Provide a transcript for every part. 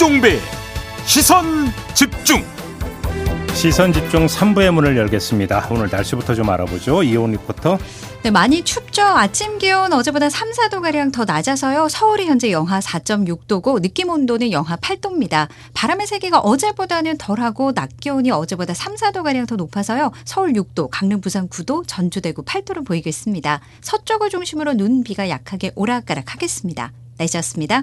김종배 시선 집중 시선 집중 3부의 문을 열겠습니다. 오늘 날씨부터 좀 알아보죠. 이온 리포터. 네, 많이 춥죠. 아침 기온 어제보다 3, 4도 가량 더 낮아서요. 서울이 현재 영하 4.6도고 느낌 온도는 영하 8도입니다. 바람의 세기가 어제보다는 덜하고 낮 기온이 어제보다 3, 4도 가량 더 높아서요. 서울 6도, 강릉 부산 9도, 전주 대구 8도로 보이겠습니다. 서쪽을 중심으로 눈 비가 약하게 오락가락하겠습니다. 날씨였습니다.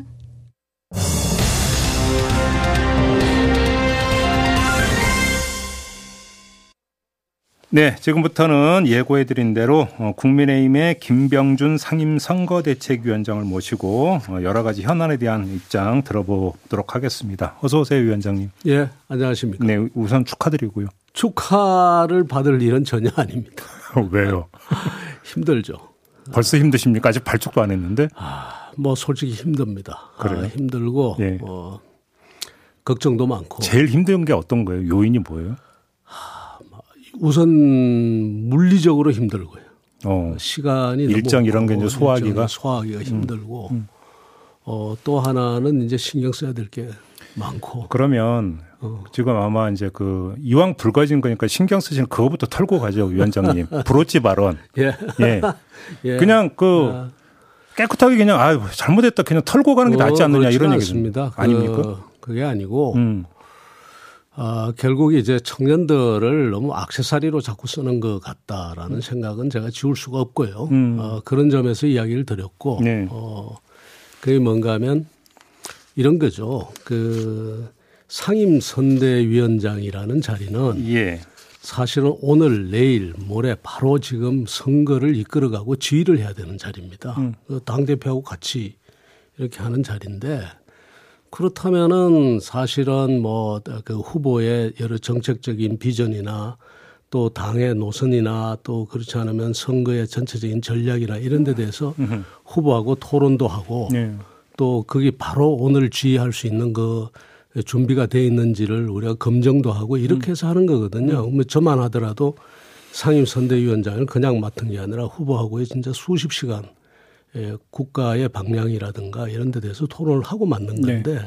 네, 지금부터는 예고해드린 대로 어, 국민의힘의 김병준 상임선거대책위원장을 모시고 어, 여러 가지 현안에 대한 입장 들어보도록 하겠습니다. 어서 오세요, 위원장님. 예, 안녕하십니까. 네, 우선 축하드리고요. 축하를 받을 일은 전혀 아닙니다. 왜요? 힘들죠. 벌써 힘드십니까? 아직 발족도 안 했는데? 아, 뭐 솔직히 힘듭니다. 그래요? 아, 힘들고 예. 어, 걱정도 많고. 제일 힘든 게 어떤 거예요? 요인이 뭐예요? 우선 물리적으로 힘들고요. 어, 시간이 일정 이런 게 이제 소화하기가? 음. 일정이 소화하기가 힘들고 어, 또 하나는 이제 신경 써야 될 게 많고 그러면 어. 지금 아마 이제 그 이왕 불거진 거니까 신경 쓰시는 그거부터 털고 가죠, 위원장님. 브로치 발언. 예. 예. 예. 그냥 그 아, 깨끗하게 그냥 아 잘못했다 그냥 털고 가는 게 낫지 뭐 않느냐 이런 그렇지는 얘기입니다. 그, 아닙니까? 그게 아니고 음. 아, 결국 이제 청년들을 너무 악세사리로 자꾸 쓰는 것 같다라는 생각은 제가 지울 수가 없고요. 음. 어, 그런 점에서 이야기를 드렸고, 네. 어, 그게 뭔가 하면 이런 거죠. 그 상임선대위원장이라는 자리는 예. 사실은 오늘, 내일, 모레 바로 지금 선거를 이끌어가고 지휘를 해야 되는 자리입니다. 음. 그 당대표하고 같이 이렇게 하는 자리인데 그렇다면은 사실은 뭐 그 후보의 여러 정책적인 비전이나 또 당의 노선이나 또 그렇지 않으면 선거의 전체적인 전략이나 이런 데 대해서 후보하고 토론도 하고 네. 또 거기 바로 오늘 지휘할 수 있는 그 준비가 돼 있는지를 우리가 검증도 하고 이렇게 해서 하는 거거든요. 뭐 저만 하더라도 상임선대위원장을 그냥 맡은 게 아니라 후보하고의 진짜 수십 시간 예, 국가의 방향이라든가 이런 데 대해서 토론을 하고 맞는 네. 건데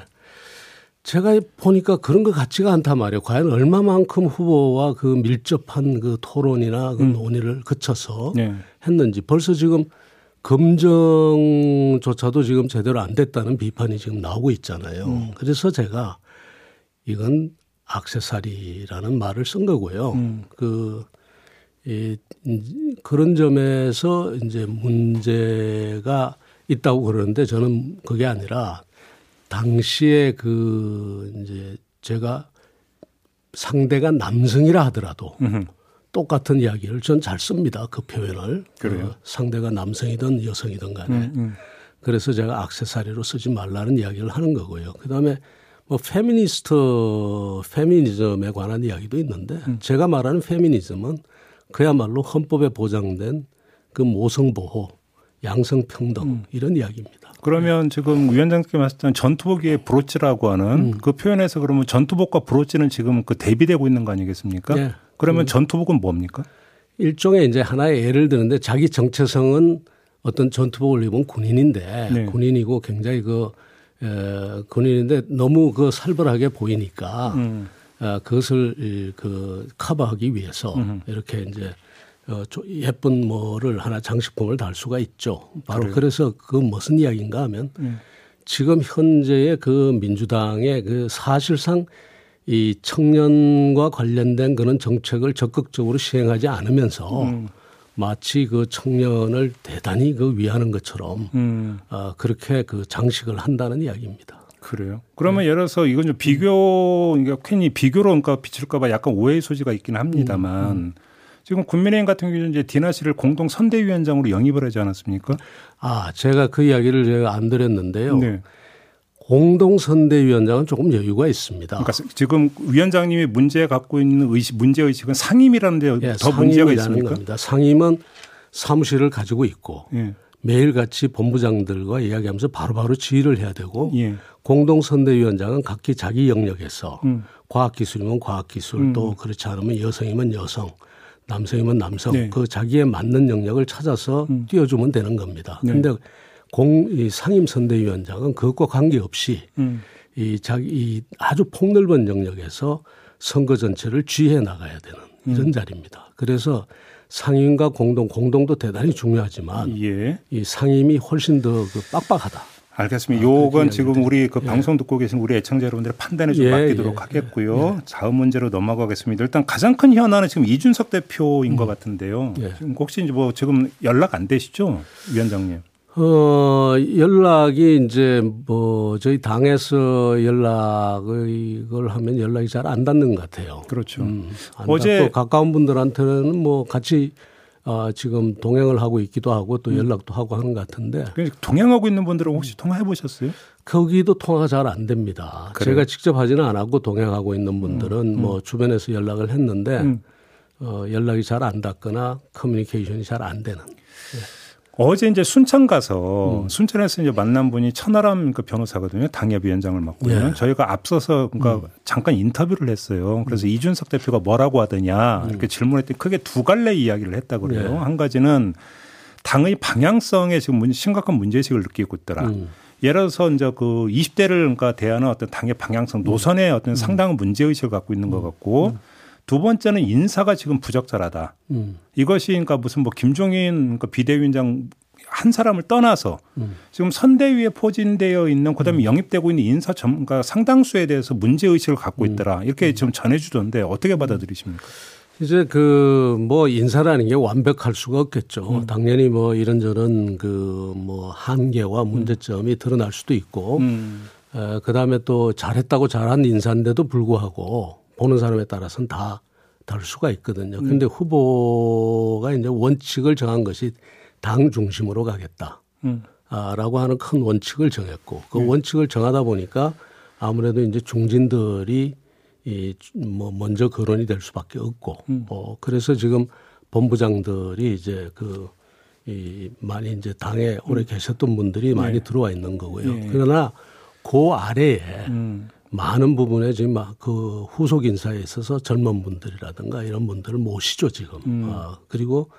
제가 보니까 그런 것 같지가 않단 말이에요. 과연 얼마만큼 후보와 그 밀접한 그 토론이나 그 논의를 거쳐서 네. 했는지 벌써 지금 검증조차도 지금 제대로 안 됐다는 비판이 지금 나오고 있잖아요. 그래서 제가 이건 악세사리라는 말을 쓴 거고요. 그, 이, 그런 점에서 이제 문제가 있다고 그러는데 저는 그게 아니라 당시에 그 이제 제가 상대가 남성이라 하더라도 음흠. 똑같은 이야기를 전 잘 씁니다. 그 표현을. 어, 상대가 남성이든 여성이든 간에. 음, 음. 그래서 제가 악세사리로 쓰지 말라는 이야기를 하는 거고요. 그 다음에 뭐 페미니스트, 페미니즘에 관한 이야기도 있는데 음. 제가 말하는 페미니즘은 그야말로 헌법에 보장된 그 모성 보호, 양성 평등 음. 이런 이야기입니다. 그러면 지금 위원장님께 말씀 때 전투복의 브로치라고 하는 음. 그 표현에서 그러면 전투복과 브로치는 지금 그 대비되고 있는 거 아니겠습니까? 예. 그러면 전투복은 뭡니까? 일종의 이제 하나의 예를 드는데 자기 정체성은 어떤 전투복을 입은 군인인데 네. 군인이고 굉장히 그 에, 군인인데 너무 그 살벌하게 보이니까 음. 어, 그것을 이, 그 커버하기 위해서 이렇게 이제 어, 조- 예쁜 뭐를 하나 장식품을 달 수가 있죠. 바로 그래서그 무슨 이야기인가 하면 지금 현재의 그 민주당의 그 사실상 이 청년과 관련된 그런 정책을 적극적으로 시행하지 않으면서 마치 그 청년을 대단히 그 위하는 것처럼 음. 어, 그렇게 그 장식을 한다는 이야기입니다. 그래요. 그러면 예를 들어서 이건 좀 비교, 그러니까 괜히 비교로 그러니까 비칠까봐 약간 오해의 소지가 있긴 합니다만 지금 국민의힘 같은 경우는 이제 디나 씨를 공동 선대위원장으로 영입을 하지 않았습니까? 아, 제가 그 이야기를 제가 안 드렸는데요. 네. 공동 선대위원장은 조금 여유가 있습니다. 그러니까 지금 위원장님이 문제 갖고 있는 의식, 문제 의식은 상임이라는데 예, 더 문제가 상임이라는 있습니까? 겁니다. 상임은 사무실을 가지고 있고 예. 매일같이 본부장들과 이야기하면서 바로 바로 지휘를 해야 되고 예. 공동선대위원장은 각기 자기 영역에서 음. 과학기술이면 과학기술 또 그렇지 않으면 여성이면 여성 남성이면 남성 네. 음. 그 자기에 맞는 영역을 찾아서 띄워주면 되는 겁니다. 네. 그런데 공, 이 상임선대위원장은 그것과 관계없이 음. 이 자기 이 아주 폭넓은 영역에서 선거 전체를 쥐해 나가야 되는 이런 음. 자리입니다. 그래서 상임과 공동, 공동도 대단히 중요하지만 예. 이 상임이 훨씬 더 그 빡빡하다. 알겠습니다. 아, 요건 지금 우리 그 예. 방송 듣고 계신 우리 애청자 여러분들의 판단에 좀 예, 맡기도록 예, 하겠고요. 예. 다음 문제로 넘어가겠습니다. 일단 가장 큰 현안은 지금 이준석 대표인 음. 것 같은데요. 예. 지금 혹시 뭐 지금 연락 안 되시죠, 위원장님? 어, 연락이 이제 뭐 저희 당에서 연락을 이걸 하면 연락이 잘 안 닿는 것 같아요. 그렇죠. 음, 어제 가까운 분들한테는 뭐 같이 어, 지금 동행을 하고 있기도 하고 또 음. 연락도 음. 하고 하는 것 같은데. 동행하고 있는 분들은 혹시 통화해 보셨어요? 거기도 통화가 잘 안 됩니다. 그래요? 제가 직접 하지는 않았고 동행하고 있는 분들은 음. 음. 뭐 주변에서 연락을 했는데 음. 어, 연락이 잘 안 닿거나 커뮤니케이션이 잘 안 되는. 네. 어제 이제 순천 가서 음. 순천에서 이제 만난 분이 천하람 그 변호사거든요. 당협위원장을 맡고 있는. 예. 저희가 앞서서 그러니까 음. 잠깐 인터뷰를 했어요. 그래서 음. 이준석 대표가 뭐라고 하더냐 음. 이렇게 질문했더니 크게 두 갈래 이야기를 했다고 그래요. 예. 한 가지는 당의 방향성에 지금 심각한 문제의식을 느끼고 있더라. 음. 예를 들어서 이제 그 20대를 그러니까 대하는 어떤 당의 방향성 노선에 어떤 상당한 문제의식을 갖고 있는 것 같고 두 번째는 인사가 지금 부적절하다. 음. 이것이 그러니까 무슨 뭐 김종인 그 비대위원장 한 사람을 떠나서 음. 지금 선대위에 포진되어 있는 그다음에 음. 영입되고 있는 인사 전문가 상당수에 대해서 문제 의식을 갖고 음. 있더라 이렇게 음. 지금 전해주던데 어떻게 받아들이십니까? 이제 그 뭐 인사라는 게 완벽할 수가 없겠죠. 음. 당연히 뭐 이런저런 그 뭐 한계와 문제점이 드러날 수도 있고, 음. 그 다음에 또 잘했다고 잘한 인사인데도 불구하고 보는 사람에 따라서는 다 다를 수가 있거든요. 그런데 음. 후보가 이제 원칙을 정한 것이 당 중심으로 가겠다. 음. 아, 라고 하는 큰 원칙을 정했고 그 음. 원칙을 정하다 보니까 아무래도 이제 중진들이 이뭐 먼저 거론이 될 수밖에 없고 음. 어 그래서 지금 본부장들이 이제 그 이 많이 이제 당에 오래 음. 계셨던 분들이 많이 네. 들어와 있는 거고요. 네. 그러나 그 아래에 음. 많은 부분에 지금 그 후속 인사에 있어서 젊은 분들이라든가 이런 분들을 모시죠 지금. 음. 아, 그리고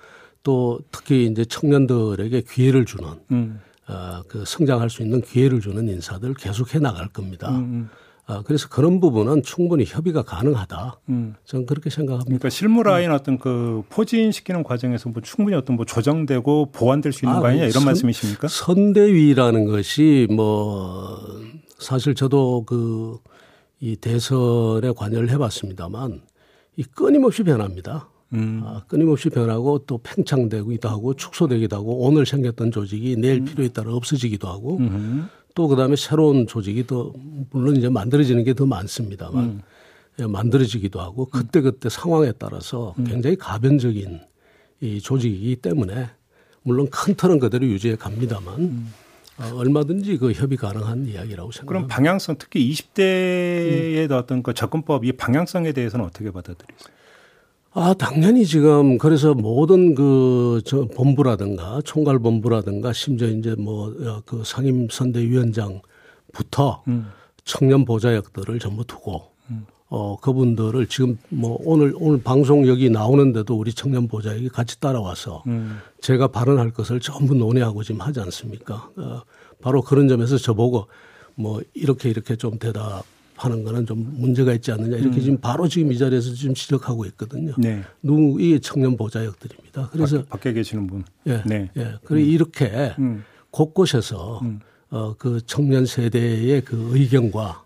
또 특히 이제 청년들에게 기회를 주는 음. 아, 그 성장할 수 있는 기회를 주는 인사들 계속 해 나갈 겁니다. 음. 음. 아, 그래서 그런 부분은 충분히 협의가 가능하다. 음. 저는 그렇게 생각합니다. 그러니까 실무 라인 음. 어떤 그 포진시키는 과정에서 뭐 충분히 어떤 뭐 조정되고 보완될 수 있는 아, 거 아니냐 이런 선, 말씀이십니까? 선대위라는 것이 뭐 사실 저도 그 이 대선에 관여를 해봤습니다만 이 끊임없이 변합니다. 음. 아, 끊임없이 변하고 또 팽창되기도 하고 축소되기도 하고 오늘 생겼던 조직이 내일 음. 필요에 따라 없어지기도 하고 음. 또 그다음에 새로운 조직이 더 물론 이제 만들어지는 게 더 많습니다만 음. 예, 만들어지기도 하고 그때그때 상황에 따라서 음. 굉장히 가변적인 이 조직이기 때문에 물론 큰 틀은 그대로 유지해 갑니다만 음. 어, 얼마든지 그 협의 가능한 이야기라고 생각합니다. 그럼 방향성 특히 20대의 음. 어떤 그 접근법 이 방향성에 대해서는 어떻게 받아들이세요? 아, 당연히 지금 그래서 모든 그 저 본부라든가 총괄 본부라든가 심지어 이제 뭐그 어, 상임 선대위원장부터 음. 청년 보좌역들을 전부 두고 음. 어 그분들을 지금 뭐 오늘 오늘 방송 여기 나오는데도 우리 청년 보좌역이 같이 따라와서 음. 제가 발언할 것을 전부 논의하고 지금 하지 않습니까? 어, 바로 그런 점에서 저보고 뭐 이렇게 이렇게 좀 대답 하는 거는 좀 문제가 있지 않느냐 이렇게 음. 지금 바로 지금 이 자리에서 지금 지적하고 있거든요. 네. 누구 이 청년 보좌역들입니다. 그래서 밖, 에 계시는 분. 예. 네. 예. 그리고 음. 이렇게 음. 곳곳에서 음. 어그 청년 세대의 그 의견과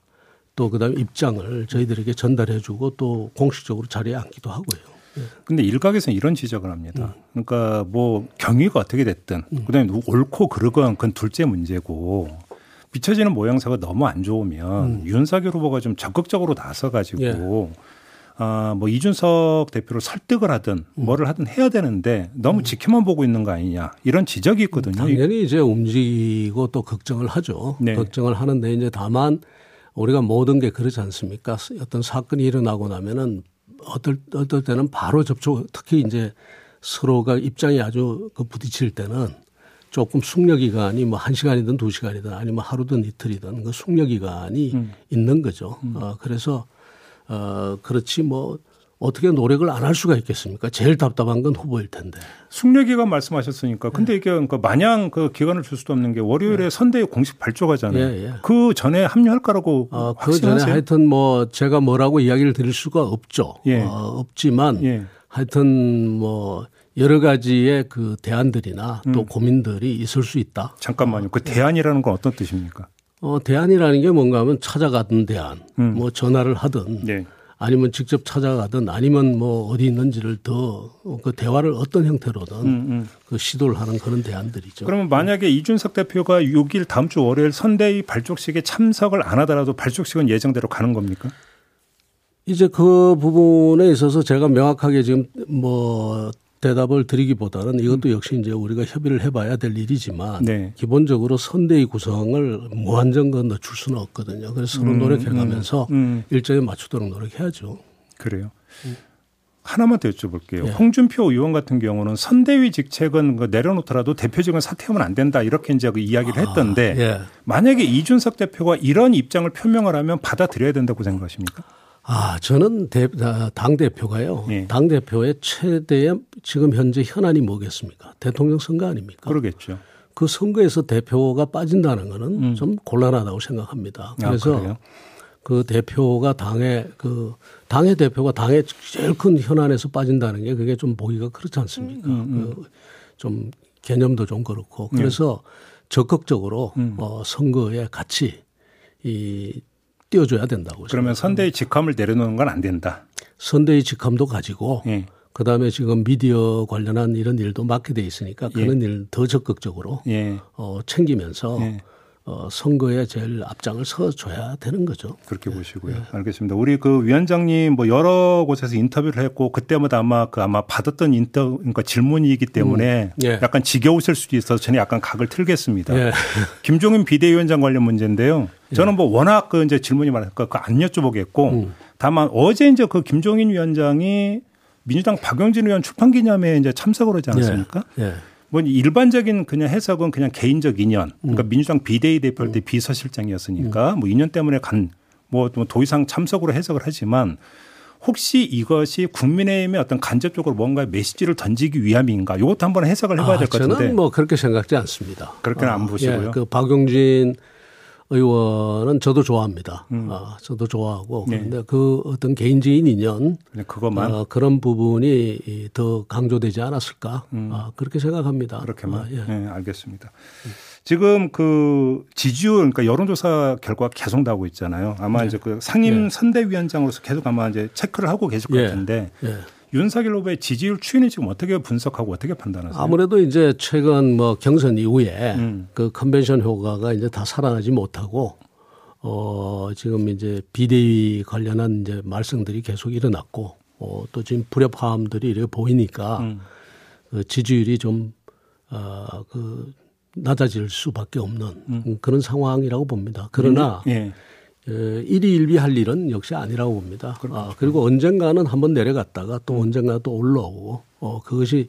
또 그다음에 입장을 저희들에게 전달해 주고 또 공식적으로 자리에 앉기도 하고요. 예. 근데 일각에서는 이런 지적을 합니다. 음. 그러니까 뭐 경위가 어떻게 됐든 음. 그다음에 옳고 그르건 그건 둘째 문제고 비춰지는 모양새가 너무 안 좋으면 음. 윤석열 후보가 좀 적극적으로 나서 가지고 예. 아뭐 이준석 대표를 설득을 하든 음. 뭐를 하든 해야 되는데 너무 음. 지켜만 보고 있는 거 아니냐 이런 지적이 있거든요. 당연히 이제 움직이고 또 걱정을 하죠. 네. 걱정을 하는데 이제 다만 우리가 모든 게 그렇지 않습니까? 어떤 사건이 일어나고 나면은 어떨, 어떨 때는 바로 접촉, 특히 이제 서로가 입장이 아주 그 부딪힐 때는 조금 숙려 기간이 뭐 한 시간이든 두 시간이든 아니면 하루든 이틀이든 그 숙려 기간이 음. 있는 거죠. 음. 어, 그래서 어, 그렇지 뭐 어떻게 노력을 안 할 수가 있겠습니까? 제일 답답한 건 후보일 텐데. 숙려 기간 말씀하셨으니까. 근데 이게 그러니까 마냥 그 기간을 줄 수도 없는 게 월요일에 네. 선대위 공식 발족하잖아요. 예, 예. 그 전에 합류할 거라고 어, 그 전에 하여튼 뭐 제가 뭐라고 이야기를 드릴 수가 없죠. 예. 어, 없지만 예. 하여튼 뭐 여러 가지의 그 대안들이나 또 음. 고민들이 있을 수 있다. 잠깐만요. 그 대안이라는 건 어떤 뜻입니까? 어, 대안이라는 게 뭔가 하면 찾아가든 대안, 음. 뭐 전화를 하든 네. 아니면 직접 찾아가든 아니면 뭐 어디 있는지를 더 그 대화를 어떤 형태로든 음, 음. 그 시도를 하는 그런 대안들이죠. 그러면 만약에 이준석 대표가 6일 다음 주 월요일 선대위 발족식에 참석을 안 하더라도 발족식은 예정대로 가는 겁니까? 이제 그 부분에 있어서 제가 명확하게 지금 뭐 대답을 드리기보다는 이것도 역시 이제 우리가 협의를 해봐야 될 일이지만 네. 기본적으로 선대위 구성을 무한정건 넣줄 수는 없거든요. 그래서 서로 음, 노력해가면서 음, 음. 일정에 맞추도록 노력해야죠. 그래요. 음. 하나만 더 여쭤볼게요. 예. 홍준표 의원 같은 경우는 선대위 직책은 그 내려놓더라도 대표직은 사퇴하면 안 된다 이렇게 이제 그 이야기를 아, 했던데 아, 예. 만약에 이준석 대표가 이런 입장을 표명을 하면 받아들여야 된다고 생각하십니까? 아, 저는 대, 아, 당대표가요. 예. 당대표의 최대의 지금 현재 현안이 뭐겠습니까? 대통령 선거 아닙니까? 그러겠죠. 그 선거에서 대표가 빠진다는 거는 음. 좀 곤란하다고 생각합니다. 아, 그래서 아, 그 대표가 당의 그 당의 대표가 당의 제일 큰 현안에서 빠진다는 게 그게 좀 보기가 그렇지 않습니까? 음, 음, 음. 그좀 개념도 좀 그렇고 그래서 네. 적극적으로 음. 어, 선거에 같이 이 띄워줘야 된다고. 그러면 선대의 직함을 내려놓는 건 안 된다. 선대의 직함도 가지고 예. 그다음에 지금 미디어 관련한 이런 일도 맡게 돼 있으니까 그런 예. 일더 적극적으로 예. 어, 챙기면서 예. 어, 선거에 제일 앞장을 서줘야 되는 거죠. 그렇게 보시고요. 네. 알겠습니다. 우리 그 위원장님 뭐 여러 곳에서 인터뷰를 했고 그때마다 아마 그 아마 받았던 인터 그러니까 질문이기 때문에 음. 예. 약간 지겨우실 수도 있어서 저는 약간 각을 틀겠습니다. 예. 김종인 비대위원장 관련 문제인데요. 저는 뭐 워낙 그 이제 질문이 많으니까 그안 여쭤보겠고 음. 다만 어제 이제 그 김종인 위원장이 민주당 박영진 의원 출판 기념회에 이제 참석을 하지 않았습니까? 뭐 일반적인 그냥 해석은 그냥 개인적 인연. 그러니까 음. 민주당 비대위 대표일 때 음. 비서실장이었으니까 음. 뭐 인연 때문에 간 뭐 더 이상 참석으로 해석을 하지만 혹시 이것이 국민의힘에 어떤 간접적으로 뭔가 메시지를 던지기 위함인가? 이것도 한번 해석을 해봐야 될것 아, 같은데. 저는 뭐 그렇게 생각지 않습니다. 그렇게는 안 아, 보시고요. 예, 그 박용진 의원은 저도 좋아합니다. 음. 아, 저도 좋아하고 네. 그런데 그 어떤 개인적인 인연 그것만 어, 그런 부분이 더 강조되지 않았을까 음. 아, 그렇게 생각합니다. 그렇게만 아, 예. 네, 알겠습니다. 지금 그 지지율 그러니까 여론조사 결과가 계속 나오고 있잖아요. 아마 네. 이제 그 상임 네. 선대위원장으로서 계속 아마 이제 체크를 하고 계실 것 예. 같은데 예. 윤석열 후보의 지지율 추이는 지금 어떻게 분석하고 어떻게 판단하세요? 아무래도 이제 최근 뭐 경선 이후에 음. 그 컨벤션 효과가 이제 다 살아나지 못하고 어 지금 이제 비대위 관련한 이제 말썽들이 계속 일어났고 어 또 지금 불협화음들이 이렇게 보이니까 음. 그 지지율이 좀 어 그 낮아질 수밖에 없는 음. 그런 상황이라고 봅니다. 그러나 예. 일희일비 할 일은 역시 아니라고 봅니다. 그렇죠. 아, 그리고 언젠가는 한번 내려갔다가 또 음. 언젠가 또 올라오고 어, 그것이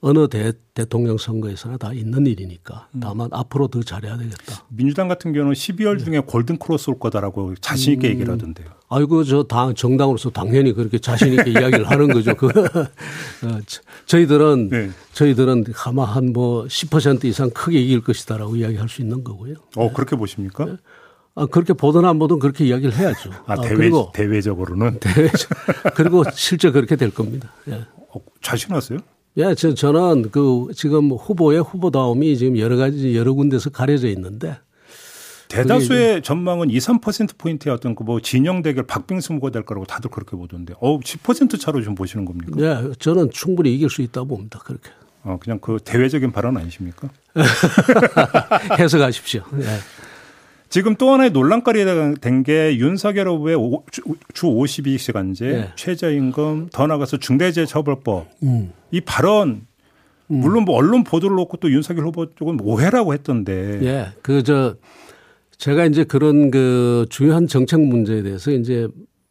어느 대, 대통령 선거에서나 다 있는 일이니까 음. 다만 음. 앞으로 더 잘해야 되겠다. 민주당 같은 경우는 12월 중에 골든 크로스 올 거다라고 자신 있게 음. 얘기를 하던데요. 아이고 저 당 정당으로서 당연히 그렇게 자신 있게 이야기를 하는 거죠. 그 어, 저희들은 네. 저희들은 아마 한 뭐 10% 이상 크게 이길 것이다라고 이야기할 수 있는 거고요. 어 그렇게 보십니까? 네. 아, 그렇게 보든 안 보든 그렇게 이야기를 해야죠. 아, 아 대외, 그리고 대외적으로는? 대외적. 그리고 실제 그렇게 될 겁니다. 예. 어, 자신하세요? 예, 저, 저는 그 지금 후보의 후보다움이 지금 여러 가지 여러 군데서 가려져 있는데 대다수의 전망은 2, 3%포인트의 어떤 그 뭐 진영 대결 박빙수 후보가 될 거라고 다들 그렇게 보던데. 어, 10% 차로 좀 보시는 겁니까? 네, 저는 충분히 이길 수 있다고 봅니다. 그렇게. 어, 그냥 그 대외적인 발언 아니십니까? 해석하십시오. 네. 지금 또 하나의 논란거리가 된 게 윤석열 후보의 주 52시간제, 네. 최저임금, 더 나가서 중대재해처벌법 음. 이 발언 음. 물론 뭐 언론 보도를 놓고 또 윤석열 후보 쪽은 오해라고 했던데. 예. 그 저 제가 이제 그런 그 중요한 정책 문제에 대해서 이제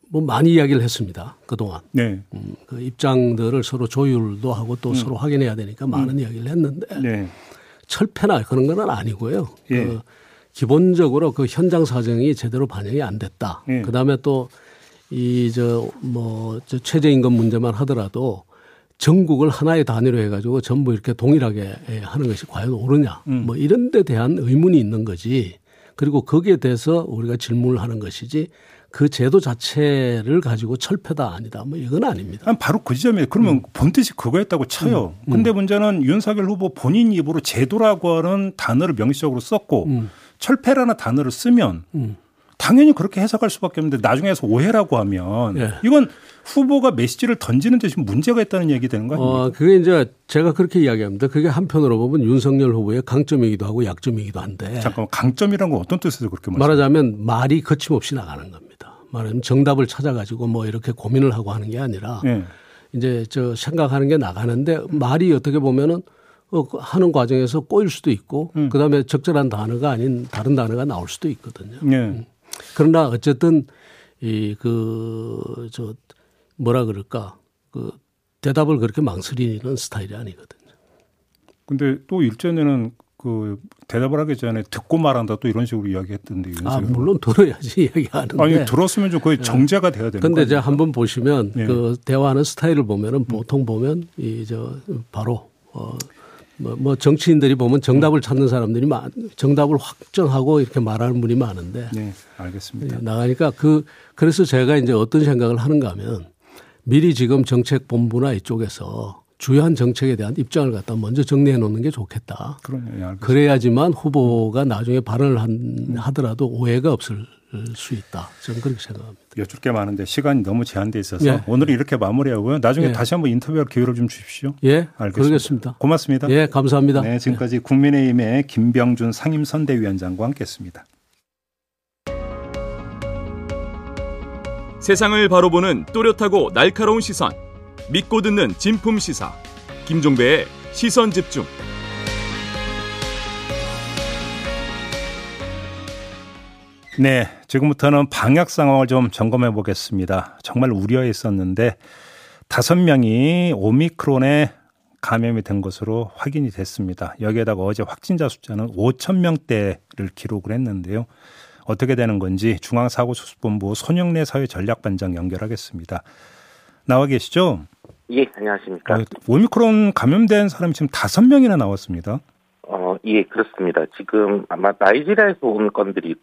뭐 많이 이야기를 했습니다. 그 동안. 네. 음, 그 입장들을 서로 조율도 하고 또 음. 서로 확인해야 되니까 많은 음. 이야기를 했는데 네. 철폐나 그런 건 아니고요. 예. 그 기본적으로 그 현장 사정이 제대로 반영이 안 됐다. 네. 그다음에 또 이 저 뭐 저 최저임금 문제만 하더라도 전국을 하나의 단위로 해가지고 전부 이렇게 동일하게 하는 것이 과연 옳으냐 음. 뭐 이런 데 대한 의문이 있는 거지 그리고 거기에 대해서 우리가 질문을 하는 것이지 그 제도 자체를 가지고 철폐다 아니다 뭐 이건 아닙니다. 아니, 바로 그 지점에 그러면 음. 본뜻이 그거였다고 쳐요. 음. 근데 문제는 윤석열 후보 본인 입으로 제도라고 하는 단어를 명시적으로 썼고 음. 철폐라는 단어를 쓰면 음. 당연히 그렇게 해석할 수밖에 없는데 나중에서 오해라고 하면 예. 이건 후보가 메시지를 던지는 데 지금 문제가 있다는 얘기 되는 거 아닙니까? 어, 그게 이제 제가 그렇게 이야기합니다. 그게 한편으로 보면 윤석열 후보의 강점이기도 하고 약점이기도 한데. 잠깐만 강점이란 건 어떤 뜻에서 그렇게 말하자면 말이 거침없이 나가는 겁니다. 말하자면 정답을 찾아가지고 뭐 이렇게 고민을 하고 하는 게 아니라 예. 이제 저 생각하는 게 나가는데 말이 어떻게 보면은 어, 하는 과정에서 꼬일 수도 있고 음. 그다음에 적절한 단어가 아닌 다른 단어가 나올 수도 있거든요. 네. 음. 그러나 어쨌든 이 그 저 뭐라 그럴까 그 대답을 그렇게 망설이는 스타일이 아니거든요. 근데 또 일전에는 그 대답을 하기 전에 듣고 말한다 또 이런 식으로 이야기했던데 아 물론 들어야지 이야기하는데 아니 들었으면 좀 거의 네. 정제가 돼야 되는 근데 이제 한번 보시면 네. 그 대화하는 스타일을 보면은 보통 보면 이 저 바로 어 뭐, 뭐 정치인들이 보면 정답을 찾는 사람들이 많, 정답을 확정하고 이렇게 말하는 분이 많은데. 네, 알겠습니다. 네, 나가니까 그, 그래서 제가 이제 어떤 생각을 하는가 하면 미리 지금 정책 본부나 이쪽에서 주요한 정책에 대한 입장을 갖다 먼저 정리해 놓는 게 좋겠다. 그러네요. 예, 그래야지만 후보가 나중에 발언을 한, 하더라도 오해가 없을 수 있다. 저는 그렇게 생각합니다. 여쭐 게 많은데 시간이 너무 제한돼 있어서 예. 오늘은 이렇게 마무리하고요. 나중에 예. 다시 한번 인터뷰할 기회를 좀 주십시오. 예, 알겠습니다. 그러겠습니다. 고맙습니다. 예, 감사합니다. 네, 지금까지 국민의힘의 김병준 상임선대위원장과 함께했습니다. 세상을 바로 보는 또렷하고 날카로운 시선, 믿고 듣는 진품 시사, 김종배의 시선 집중. 네, 지금부터는 방역 상황을 좀 점검해 보겠습니다. 정말 우려했었는데 다섯 명이 오미크론에 감염이 된 것으로 확인이 됐습니다. 여기에다가 어제 확진자 숫자는 5천 명대를 기록을 했는데요. 어떻게 되는 건지 중앙사고수습본부 손영래 사회전략반장 연결하겠습니다. 나와 계시죠? 예, 안녕하십니까. 어, 오미크론 감염된 사람이 지금 다섯 명이나 나왔습니다. 어, 예, 그렇습니다. 지금 아마 나이지리아에서 온 건들이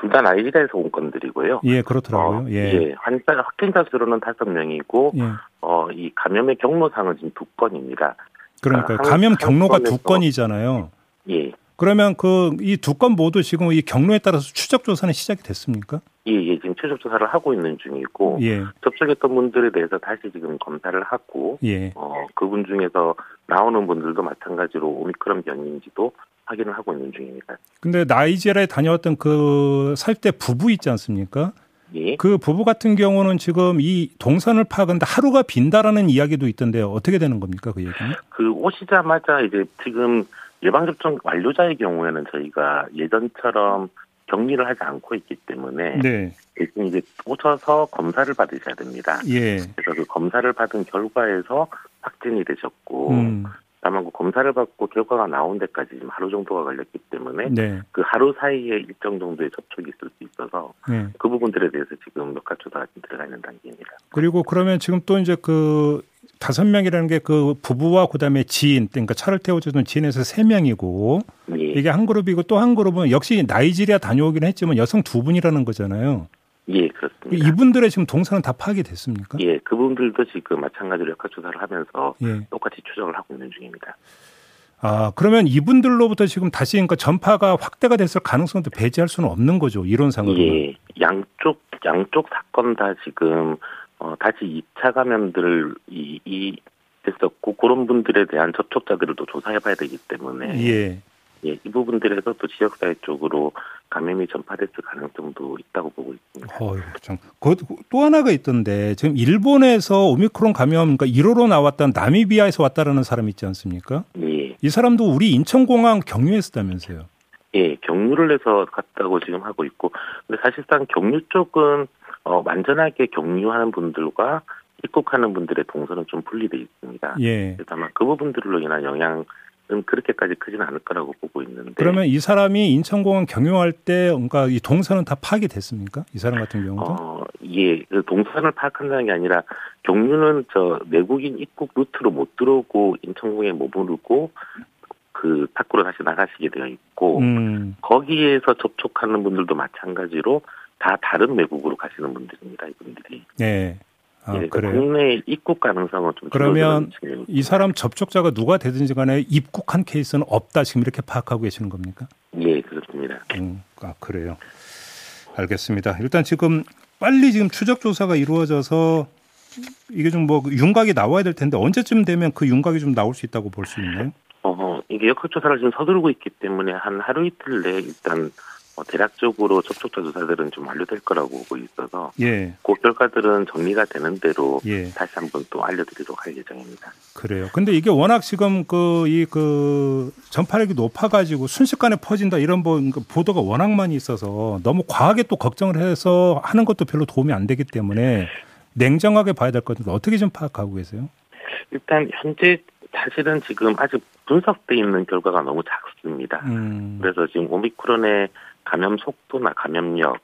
둘 다 나이지리아에서 온 건들이고요. 예, 그렇더라고요. 어, 예. 예. 환자 확진자 수로는 다섯 명이고 예. 어, 이 감염의 경로상은 지금 두 건입니다. 그러니까 감염 경로가 두 건이잖아요. 예. 그러면 그 이 두 건 모두 지금 이 경로에 따라서 추적 조사는 시작이 됐습니까? 예, 예. 지금 추적 조사를 하고 있는 중이고 예. 접촉했던 분들에 대해서 다시 지금 검사를 하고 예. 어, 그분 중에서 나오는 분들도 마찬가지로 오미크론 변이인지도 확인을 하고 있는 중입니다. 근데 나이지리아에 다녀왔던 그살때 부부 있지 않습니까? 예. 그 부부 같은 경우는 지금 이 동선을 파악하는데 하루가 빈다라는 이야기도 있던데요. 어떻게 되는 겁니까 그 얘기는? 그 오시자마자 이제 지금 예방접종 완료자의 경우에는 저희가 예전처럼 격리를 하지 않고 있기 때문에 네. 일단 이제 오셔서 검사를 받으셔야 됩니다. 예. 그래서 그 검사를 받은 결과에서 확진이 되셨고 음. 다만 그 검사를 받고 결과가 나온 데까지 지금 하루 정도가 걸렸기 때문에 네. 그 하루 사이에 일정 정도의 접촉이 있을 수 있어서 네. 그 부분들에 대해서 지금 녹화 조사가 들어가 있는 단계입니다. 그리고 그러면 지금 또 이제 그 다섯 명이라는 게 그 부부와 그다음에 지인 그러니까 차를 태워주는 지인에서 세 명이고 예. 이게 한 그룹이고 또 한 그룹은 역시 나이지리아 다녀오긴 했지만 여성 두 분이라는 거잖아요. 예, 그렇습니다. 이분들의 지금 동선은 다 파악이 됐습니까? 예, 그분들도 지금 마찬가지로 역학 조사를 하면서 예. 똑같이 추정을 하고 있는 중입니다. 아, 그러면 이분들로부터 지금 다시 그러니까 전파가 확대가 됐을 가능성도 배제할 수는 없는 거죠. 이론상으로. 예. 양쪽 양쪽 사건 다 지금 어 다시 2차 감염들을 이, 이 했었고 그런 분들에 대한 접촉자들을 또 조사해 봐야 되기 때문에 예. 예, 이 부분들에서 또 지역사회 쪽으로 감염이 전파됐을 가능성도 있다고 보고 있습니다. 어휴, 참. 또 하나가 있던데 지금 일본에서 오미크론 감염 그러니까 1호로 나왔던 나미비아에서 왔다라는 사람 있지 않습니까? 예. 이 사람도 우리 인천공항 경유했었다면서요? 예, 경유를 해서 갔다고 지금 하고 있고, 근데 사실상 경유 쪽은 어, 완전하게 경유하는 분들과 입국하는 분들의 동선은 좀 분리돼 있습니다. 예. 다만 그 부분들로 인한 영향 그렇게까지 크지는 않을 거라고 보고 있는데. 그러면 이 사람이 인천공항 경유할 때, 그러니까 이 동선은 다 파악이 됐습니까? 이 사람 같은 경우도? 어, 예, 그 동선을 파악한다는 게 아니라 경유는 저 내국인 입국 루트로 못 들어오고 인천공에 머무르고 그 밖으로 다시 나가시게 되어 있고 음. 거기에서 접촉하는 분들도 마찬가지로 다 다른 외국으로 가시는 분들입니다. 이분들이. 네. 아, 예, 그래요? 국내 입국 가능성은 좀 그러면 이 사람 접촉자가 누가 되든지 간에 입국한 케이스는 없다 지금 이렇게 파악하고 계시는 겁니까? 예, 그렇습니다. 음, 아 그래요. 알겠습니다. 일단 지금 빨리 지금 추적 조사가 이루어져서 이게 좀 뭐 윤곽이 나와야 될 텐데 언제쯤 되면 그 윤곽이 좀 나올 수 있다고 볼 수 있나요? 어, 이게 역학 조사를 지금 서두르고 있기 때문에 한 하루 이틀 내에 일단 어, 대략적으로 접촉자 조사들은 좀 완료될 거라고 보고 있어서 예. 그 결과들은 정리가 되는 대로 예. 다시 한번 또 알려드리도록 할 예정입니다. 그래요. 근데 이게 워낙 지금 그 이그 그 전파력이 높아가지고 순식간에 퍼진다 이런 뭐 보도가 워낙 많이 있어서 너무 과하게 또 걱정을 해서 하는 것도 별로 도움이 안 되기 때문에 냉정하게 봐야 될 것 같은데 어떻게 좀 파악하고 계세요? 일단 현재 사실은 지금 아직 분석돼 있는 결과가 너무 작습니다. 음. 그래서 지금 오미크론의 감염 속도나 감염력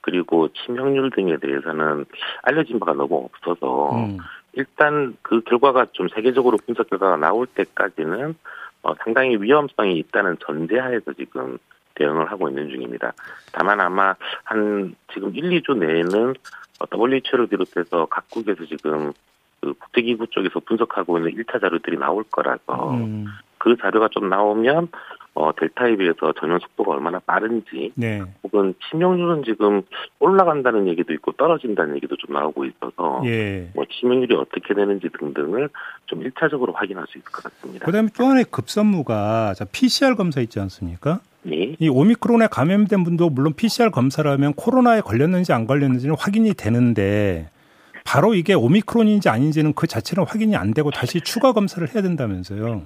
그리고 치명률 등에 대해서는 알려진 바가 너무 없어서 음. 일단 그 결과가 좀 세계적으로 분석 결과가 나올 때까지는 어, 상당히 위험성이 있다는 전제하에서 지금 대응을 하고 있는 중입니다. 다만 아마 한 지금 1, 2주 내에는 WHO를 비롯해서 각국에서 지금 그 국제기구 쪽에서 분석하고 있는 1차 자료들이 나올 거라서 음. 그 자료가 좀 나오면 어, 델타에 비해서 전염 속도가 얼마나 빠른지, 네. 혹은 치명률은 지금 올라간다는 얘기도 있고 떨어진다는 얘기도 좀 나오고 있어서, 예. 뭐 치명률이 어떻게 되는지 등등을 좀 1차적으로 확인할 수 있을 것 같습니다. 그다음에 또 하나의 급선무가 PCR 검사 있지 않습니까? 네. 이 오미크론에 감염된 분도 물론 PCR 검사를 하면 코로나에 걸렸는지 안 걸렸는지는 확인이 되는데 바로 이게 오미크론인지 아닌지는 그 자체는 확인이 안 되고 다시 추가 검사를 해야 된다면서요.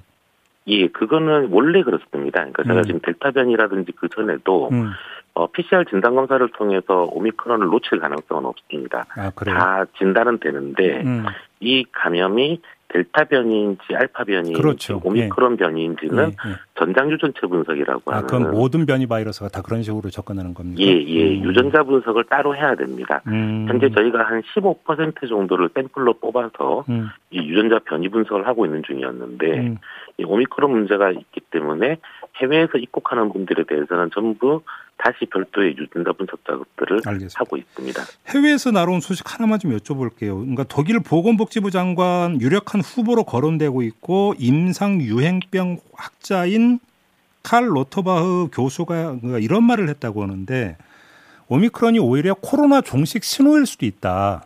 예, 그거는 원래 그렇습니다. 그러니까 제가 음. 지금 델타 변이라든지 그 전에도 음. 어, PCR 진단 검사를 통해서 오미크론을 놓칠 가능성은 없습니다. 아, 다 진단은 되는데 음. 이 감염이 델타 변이인지 알파 변이인지 그렇죠. 오미크론 예. 변이인지는 예, 예. 전장 유전체 분석이라고 아, 하는. 그럼 모든 변이 바이러스가 다 그런 식으로 접근하는 겁니까? 예, 예. 음. 유전자 분석을 따로 해야 됩니다. 음. 현재 저희가 한 15% 정도를 샘플로 뽑아서 음. 이 유전자 변이 분석을 하고 있는 중이었는데 음. 이 오미크론 문제가 있기 때문에 해외에서 입국하는 분들에 대해서는 전부 다시 별도의 유전자 분석 작업들을 알겠습니다. 하고 있습니다. 해외에서 나온 소식 하나만 좀 여쭤볼게요. 그러니까 독일 보건복지부 장관 유력한 후보로 거론되고 있고 임상 유행병 학자인 칼 로터바흐 교수가 이런 말을 했다고 하는데 오미크론이 오히려 코로나 종식 신호일 수도 있다.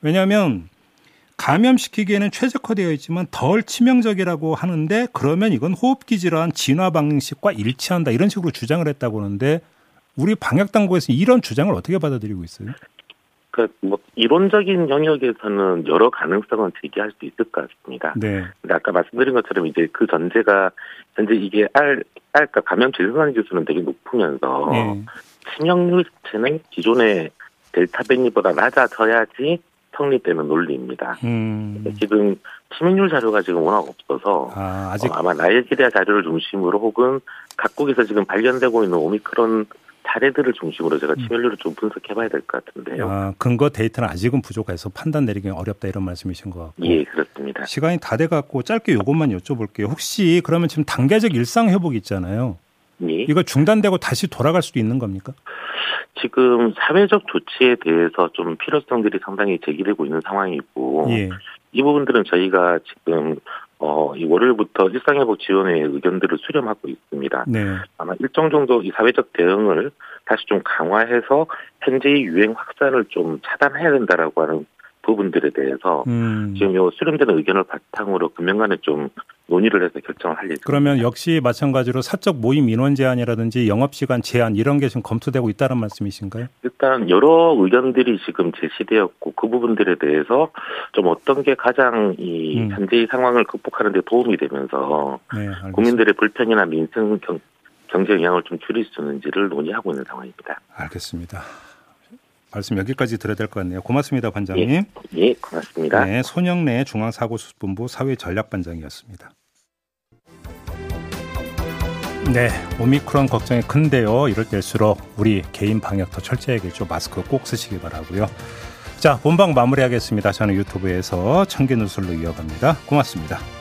왜냐하면 감염시키기에는 최적화되어 있지만 덜 치명적이라고 하는데 그러면 이건 호흡기 질환 진화 방식과 일치한다 이런 식으로 주장을 했다고 하는데 우리 방역 당국에서 이런 주장을 어떻게 받아들이고 있어요? 그뭐 이론적인 영역에서는 여러 가능성은 제기할 수 있을 것 같습니다. 네. 근데 아까 말씀드린 것처럼 이제 그 전제가 현재 이게 알 알까 감염 재생산 지수는 되게 높으면서 네. 치명률 자체는 기존의 델타 변이보다 낮아져야지 성립되는 논리입니다. 음. 지금 치명률 자료가 지금 워낙 없어서 아, 아직... 어, 마 나이지리아 자료를 중심으로 혹은 각국에서 지금 발견되고 있는 오미크론 사례들을 중심으로 제가 음. 치명률을 좀 분석해봐야 될 것 같은데요. 아, 근거 데이터는 아직은 부족해서 판단 내리기 어렵다 이런 말씀이신 것 같고. 예, 그렇습니다. 시간이 다 돼갖고 짧게 이것만 여쭤볼게요. 혹시 그러면 지금 단계적 일상 회복 있잖아요. 예. 이거 중단되고 다시 돌아갈 수도 있는 겁니까? 지금 사회적 조치에 대해서 좀 필요성들이 상당히 제기되고 있는 상황이고 예. 이 부분들은 저희가 지금 어, 이 월요일부터 일상회복 지원의 의견들을 수렴하고 있습니다. 네. 아마 일정 정도 이 사회적 대응을 다시 좀 강화해서 현재의 유행 확산을 좀 차단해야 된다라고 하는 부분들에 대해서 음. 지금 요 수렴되는 의견을 바탕으로 금년간에 좀 논의를 해서 결정을 할 예정입니다. 그러면 역시 마찬가지로 사적 모임 인원 제한이라든지 영업 시간 제한 이런 게 지금 검토되고 있다는 말씀이신가요? 일단 여러 의견들이 지금 제시되었고 그 부분들에 대해서 좀 어떤 게 가장 이 음. 현재의 상황을 극복하는 데 도움이 되면서 네, 국민들의 불편이나 민생 경, 경제 영향을 좀 줄일 수 있는지를 논의하고 있는 상황입니다. 알겠습니다. 말씀 여기까지 들어야 될 것 같네요. 고맙습니다, 반장님. 예, 예 고맙습니다. 네, 손영래 중앙사고수습본부 사회전략반장이었습니다. 네, 오미크론 걱정이 큰데요. 이럴 때일수록 우리 개인 방역 더 철저하겠죠. 마스크 꼭 쓰시기 바라고요. 자, 본방 마무리하겠습니다. 저는 유튜브에서 청개 누술로 이어갑니다. 고맙습니다.